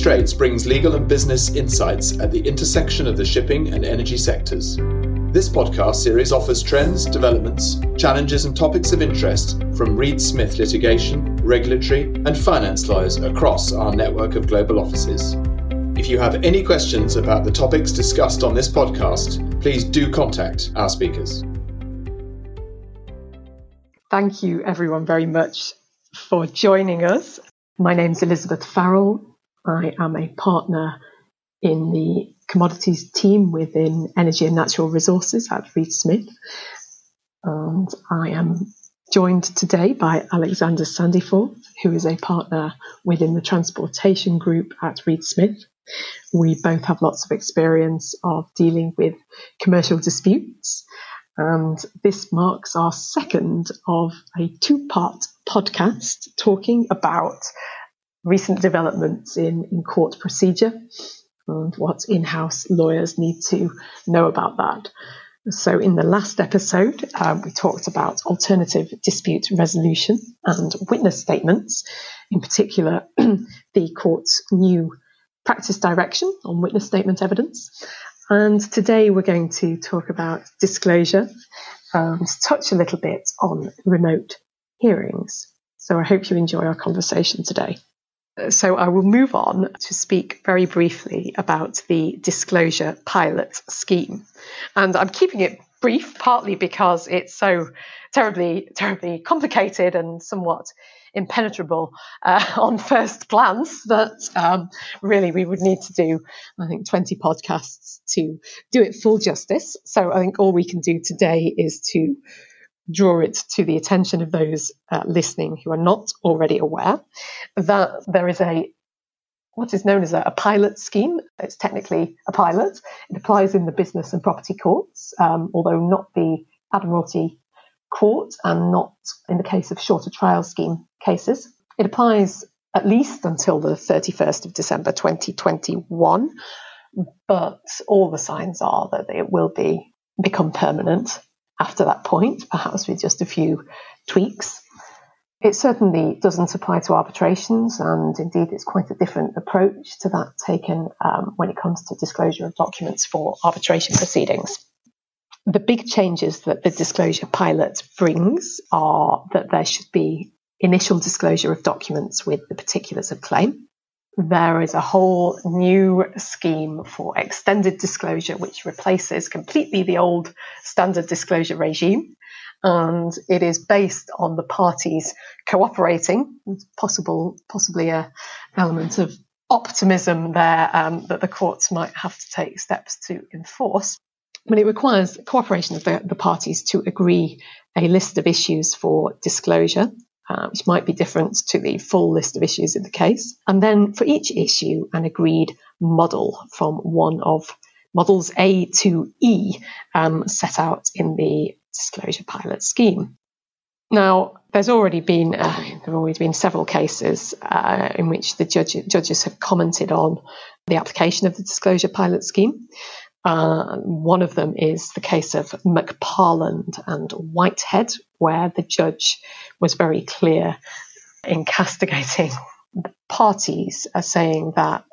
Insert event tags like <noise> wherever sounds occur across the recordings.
Straits brings legal and business insights at the intersection of the shipping and energy sectors. This podcast series offers trends, developments, challenges, and topics of interest from Reed Smith litigation, regulatory, and finance lawyers across our network of global offices. If you have any questions about the topics discussed on this podcast, please do contact our speakers. Thank you, everyone, very much for joining us. My name is Elizabeth Farrell. I am a partner in the commodities team within Energy and Natural Resources at Reed Smith. And I am joined today by Alexander Sandyforth, who is a partner within the transportation group at Reed Smith. We both have lots of experience of dealing with commercial disputes. And this marks our second of a two part podcast talking about recent developments in, in court procedure and what in house lawyers need to know about that. So, in the last episode, uh, we talked about alternative dispute resolution and witness statements, in particular, <clears throat> the court's new practice direction on witness statement evidence. And today we're going to talk about disclosure and touch a little bit on remote hearings. So, I hope you enjoy our conversation today. So I will move on to speak very briefly about the disclosure pilot scheme. And I'm keeping it brief partly because it's so terribly, terribly complicated and somewhat impenetrable uh, <laughs> on first glance that um, really we would need to do, I think, 20 podcasts to do it full justice. So I think all we can do today is to draw it to the attention of those uh, listening who are not already aware that there is a what is known as a, a, pilot scheme. It's technically a pilot. It applies in the business and property courts, um, although not the Admiralty Court and not in the case of shorter trial scheme cases. It applies at least until the 31st of December 2021, but all the signs are that it will be become permanent after that point, perhaps with just a few tweaks. It certainly doesn't apply to arbitrations, and indeed, it's quite a different approach to that taken um, when it comes to disclosure of documents for arbitration proceedings. The big changes that the disclosure pilot brings are that there should be initial disclosure of documents with the particulars of claim there is a whole new scheme for extended disclosure, which replaces completely the old standard disclosure regime. And it is based on the parties cooperating. It's possible, possibly a element of optimism there um, that the courts might have to take steps to enforce. But it requires cooperation of the, the parties to agree a list of issues for disclosure which might be different to the full list of issues in the case. And then for each issue, an agreed model from one of models A to E um, set out in the disclosure pilot scheme. Now, there's already been uh, there have already been several cases uh, in which the judge, judges have commented on the application of the disclosure pilot scheme. Uh, one of them is the case of McParland and Whitehead, where the judge was very clear in castigating parties as saying that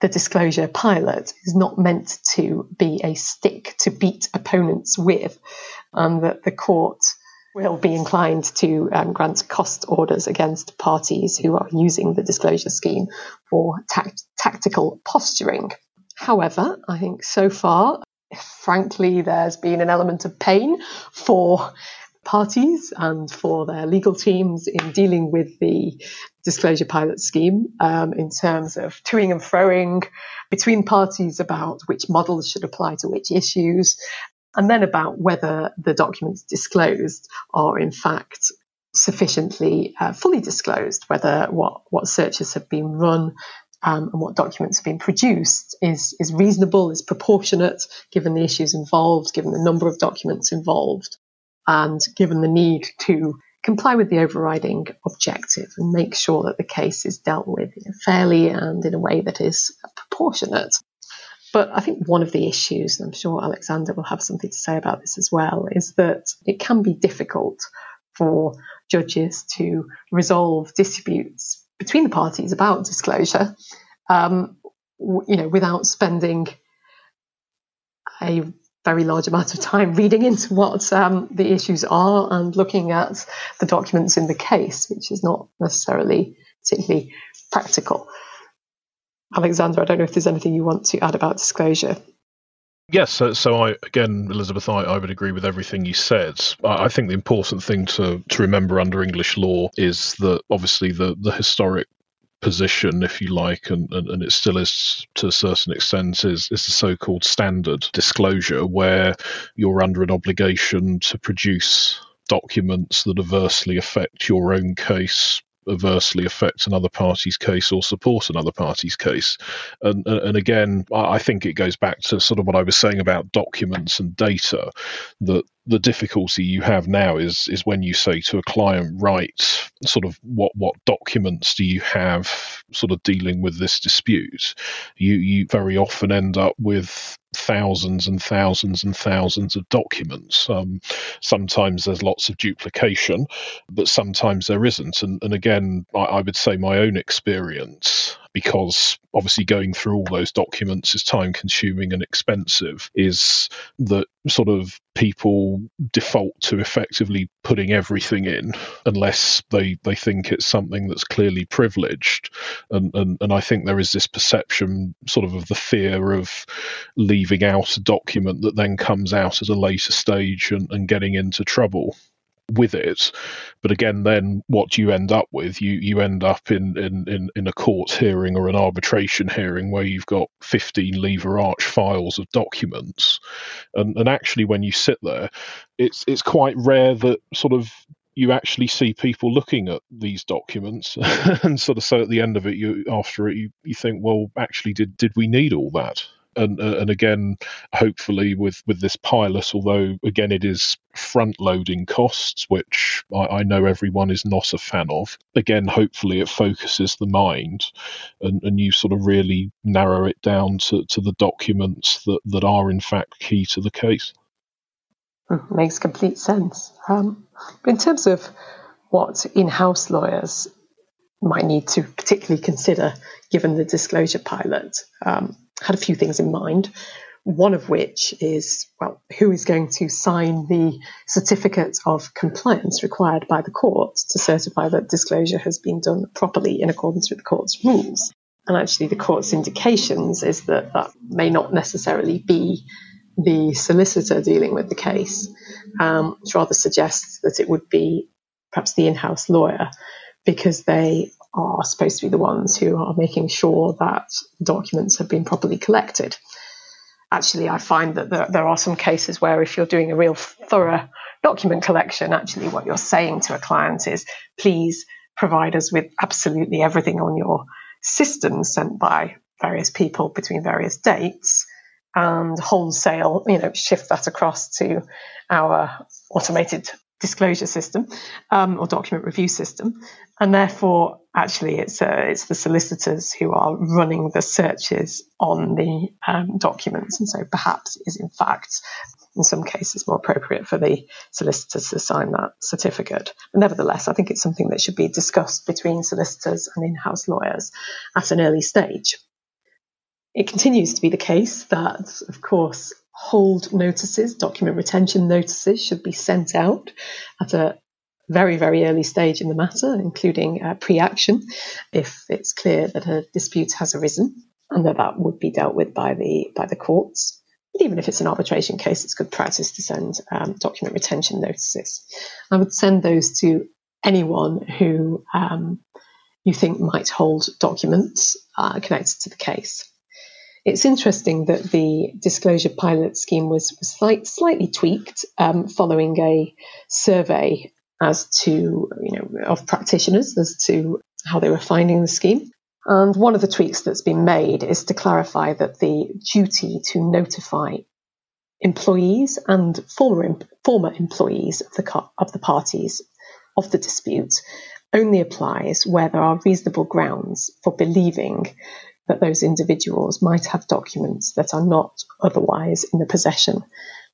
the disclosure pilot is not meant to be a stick to beat opponents with, and that the court will be inclined to um, grant cost orders against parties who are using the disclosure scheme for tact- tactical posturing. However, I think so far, frankly, there's been an element of pain for parties and for their legal teams in dealing with the disclosure pilot scheme um, in terms of toing and froing between parties about which models should apply to which issues, and then about whether the documents disclosed are in fact sufficiently uh, fully disclosed, whether what, what searches have been run um, and what documents have been produced is, is reasonable, is proportionate, given the issues involved, given the number of documents involved, and given the need to comply with the overriding objective and make sure that the case is dealt with fairly and in a way that is proportionate. But I think one of the issues, and I'm sure Alexander will have something to say about this as well, is that it can be difficult for judges to resolve disputes between the parties about disclosure um, you know, without spending a very large amount of time reading into what um, the issues are and looking at the documents in the case, which is not necessarily particularly practical. Alexander, I don't know if there's anything you want to add about disclosure. Yes, so, so, I again, Elizabeth, I, I, would agree with everything you said. I, I, think the important thing to, to remember under English law is that obviously the, the historic position, if you like, and, and, and, it still is to a certain extent, is, is the so called standard disclosure, where you're under an obligation to produce documents that adversely affect your own case adversely affect another party's case or support another party's case. And, and again, I think it goes back to sort of what I was saying about documents and data that the difficulty you have now is is when you say to a client, right, sort of what what documents do you have sort of dealing with this dispute? You you very often end up with thousands and thousands and thousands of documents. Um, sometimes there's lots of duplication, but sometimes there isn't. And, and again, I, I would say my own experience because obviously going through all those documents is time consuming and expensive is that sort of people default to effectively putting everything in unless they they think it's something that's clearly privileged. And and, and I think there is this perception sort of of the fear of leaving out a document that then comes out at a later stage and, and getting into trouble with it. But again, then what you end up with, you you end up in in in, in a court hearing or an arbitration hearing where you've got 15 lever arch files of documents, and and actually when you sit there, it's it's quite rare that sort of you actually see people looking at these documents. <laughs> And sort of so at the end of it you after it you, you think well actually did did we need all that and uh, and again, hopefully with with this pilot, although again it is front loading costs, which I, I, know everyone is not a fan of. Again, hopefully it focuses the mind, and, and you sort of really narrow it down to, to the documents that that are in fact key to the case. Hmm, makes complete sense. Um, in terms of what in-house lawyers might need to particularly consider given the disclosure pilot, um, had a few things in mind. One of which is, well, who is going to sign the certificate of compliance required by the court to certify that disclosure has been done properly in accordance with the court's rules? And actually, the court's indications is that that may not necessarily be the solicitor dealing with the case, um, which rather suggests that it would be perhaps the in house lawyer because they are supposed to be the ones who are making sure that documents have been properly collected. Actually, I find that there, there, are some cases where if you're doing a real thorough document collection, actually what you're saying to a client is, please provide us with absolutely everything on your system sent by various people between various dates and wholesale, you know, shift that across to our automated disclosure system um, or document review system, and therefore, actually, it's uh, it's the solicitors who are running the searches on the um, documents, and so perhaps is in fact, in some cases, more appropriate for the solicitors to sign that certificate. But nevertheless, I think it's something that should be discussed between solicitors and in-house lawyers at an early stage. It continues to be the case that, of course, hold notices, document retention notices, should be sent out at a very, very early stage in the matter, including uh, pre action, if it's clear that a dispute has arisen and that that would be dealt with by the, by the courts. Even if it's an arbitration case, it's good practice to send um, document retention notices. I would send those to anyone who um, you think might hold documents uh, connected to the case. It's interesting that the disclosure pilot scheme was, was slight, slightly tweaked um, following a survey as to, you know, of practitioners as to how they were finding the scheme. And one of the tweaks that's been made is to clarify that the duty to notify employees and former, former employees of the, of the parties of the dispute only applies where there are reasonable grounds for believing that those individuals might have documents that are not otherwise in the possession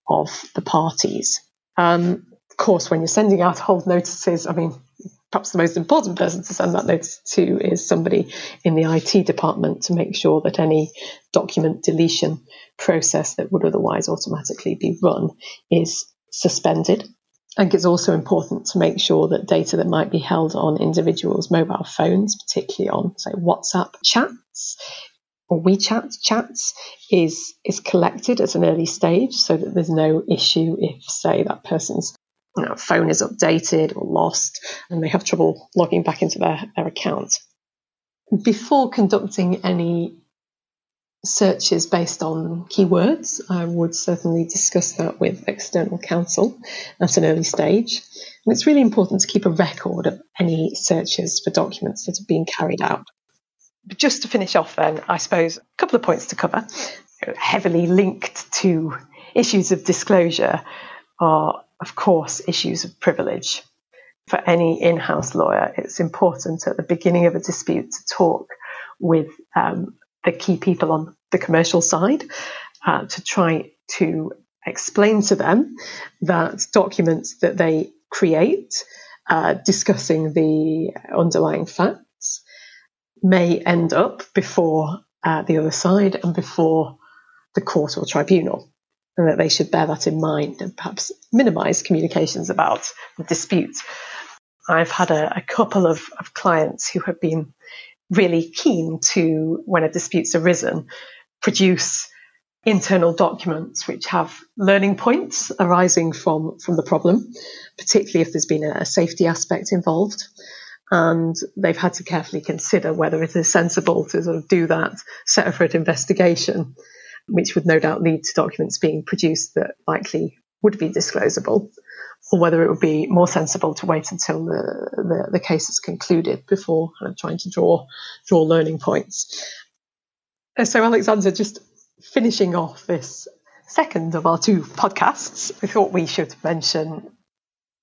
of the parties. Um, of course, when you're sending out hold notices, I mean, perhaps the most important person to send that notice to is somebody in the IT department to make sure that any document deletion process that would otherwise automatically be run is suspended. I think it's also important to make sure that data that might be held on individuals' mobile phones, particularly on, say, WhatsApp chats or WeChat chats, is is collected at an early stage, so that there's no issue if, say, that person's you know, phone is updated or lost and they have trouble logging back into their, their account. Before conducting any searches based on keywords, I would certainly discuss that with external counsel at an early stage. And it's really important to keep a record of any searches for documents that are being carried out. But just to finish off, then, I suppose a couple of points to cover. Heavily linked to issues of disclosure are of course, issues of privilege. For any in house lawyer, it's important at the beginning of a dispute to talk with um, the key people on the commercial side uh, to try to explain to them that documents that they create uh, discussing the underlying facts may end up before uh, the other side and before the court or tribunal and that they should bear that in mind and perhaps minimize communications about the dispute. I've had a, a couple of, of, clients who have been really keen to, when a dispute's arisen, produce internal documents which have learning points arising from, from the problem, particularly if there's been a, a safety aspect involved. And they've had to carefully consider whether it is sensible to sort of do that separate investigation which would no doubt lead to documents being produced that likely would be disclosable, or whether it would be more sensible to wait until the, the, the case is concluded before kind of trying to draw draw learning points. So, Alexander, just finishing off this second of our two podcasts, we thought we should mention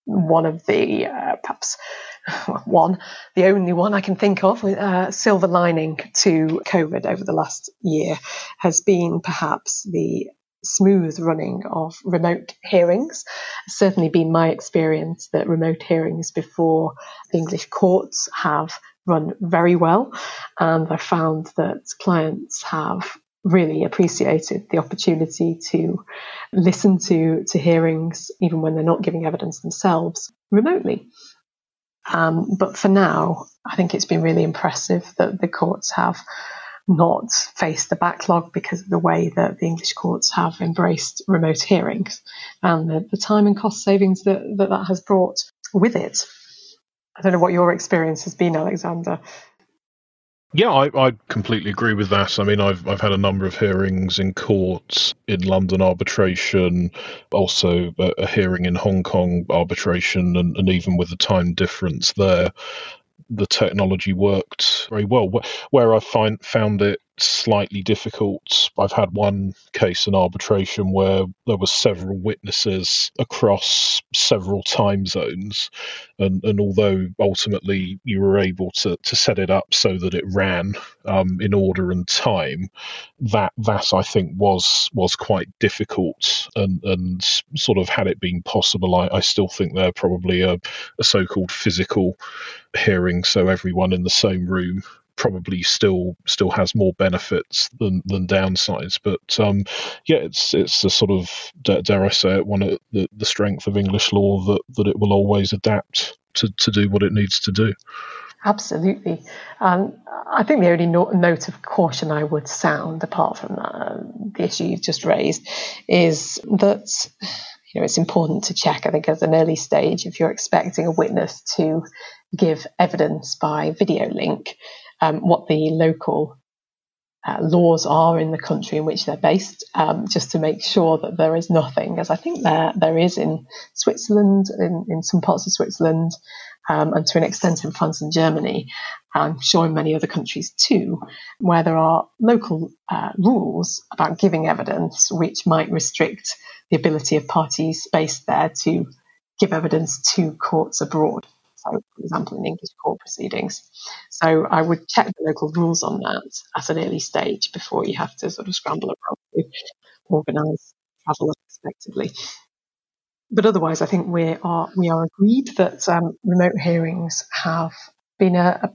one of the uh, perhaps <laughs> one, the only one I can think of, uh, silver lining to COVID over the last year has been perhaps the smooth running of remote hearings. It's certainly been my experience that remote hearings before the English courts have run very well. And I found that clients have really appreciated the opportunity to listen to, to hearings, even when they're not giving evidence themselves, remotely. Um, but for now, I think it's been really impressive that the courts have not faced the backlog because of the way that the English courts have embraced remote hearings and the, the time and cost savings that, that that has brought with it. I don't know what your experience has been, Alexander. Yeah, I, I, completely agree with that. I mean, I've I've had a number of hearings in courts in London arbitration, also a, a hearing in Hong Kong arbitration, and, and even with the time difference there, the technology worked very well. Where I find found it slightly difficult. I've had one case in arbitration where there were several witnesses across several time zones, and, and although ultimately you were able to, to set it up so that it ran um, in order and time, that that I think was was quite difficult, and and sort of had it been possible, I, I still think they're probably a, a so-called physical hearing, so everyone in the same room probably still still has more benefits than than downsides. But um, yeah, it's it's a sort of dare I say it one of the, the strength of English law that that it will always adapt to to do what it needs to do. Absolutely. Um, I think the only no- note of caution I would sound, apart from uh, the issue you've just raised, is that you know it's important to check. I think at an early stage, if you're expecting a witness to give evidence by video link, um, what the local uh, laws are in the country in which they're based, um, just to make sure that there is nothing, as I think there there is in Switzerland, in, in some parts of Switzerland, um, and to an extent in France and Germany, I'm sure in many other countries too, where there are local uh, rules about giving evidence which might restrict the ability of parties based there to give evidence to courts abroad for example, in English court proceedings. So I would check the local rules on that at an early stage before you have to sort of scramble around to organise travel unexpectedly. but otherwise, I think we are we are agreed that um, remote hearings have been a, a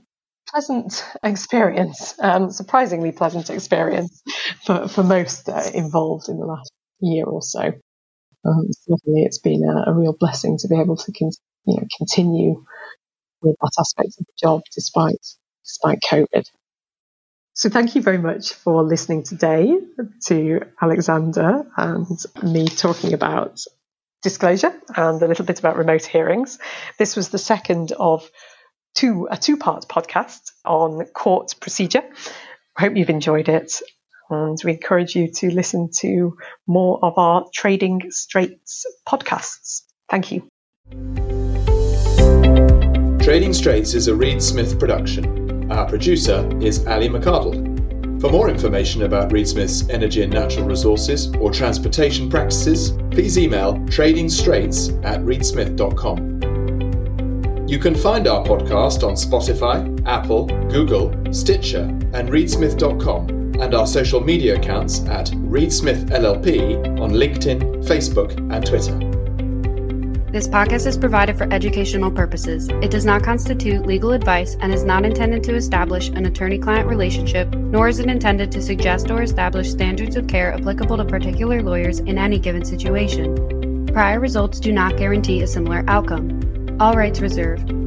pleasant experience, um, surprisingly pleasant experience for, for most uh, involved in the last year or so. Um, certainly, it's been a, a, real blessing to be able to con- you know, continue with that aspect of the job despite despite COVID. So thank you very much for listening today to Alexander and me talking about disclosure and a little bit about remote hearings. This was the second of two a two-part podcast on court procedure. I hope you've enjoyed it and we encourage you to listen to more of our Trading Straits podcasts. Thank you. Trading Straits is a Reed Smith production. Our producer is Ali McCardell. For more information about Reed Smith's energy and natural resources or transportation practices, please email tradingstraits at reedsmith.com. You can find our podcast on Spotify, Apple, Google, Stitcher, and reedsmith.com and our social media accounts at ReedSmith LLP on LinkedIn, Facebook, and Twitter. This podcast is provided for educational purposes. It does not constitute legal advice and is not intended to establish an attorney client relationship, nor is it intended to suggest or establish standards of care applicable to particular lawyers in any given situation. Prior results do not guarantee a similar outcome. All rights reserved.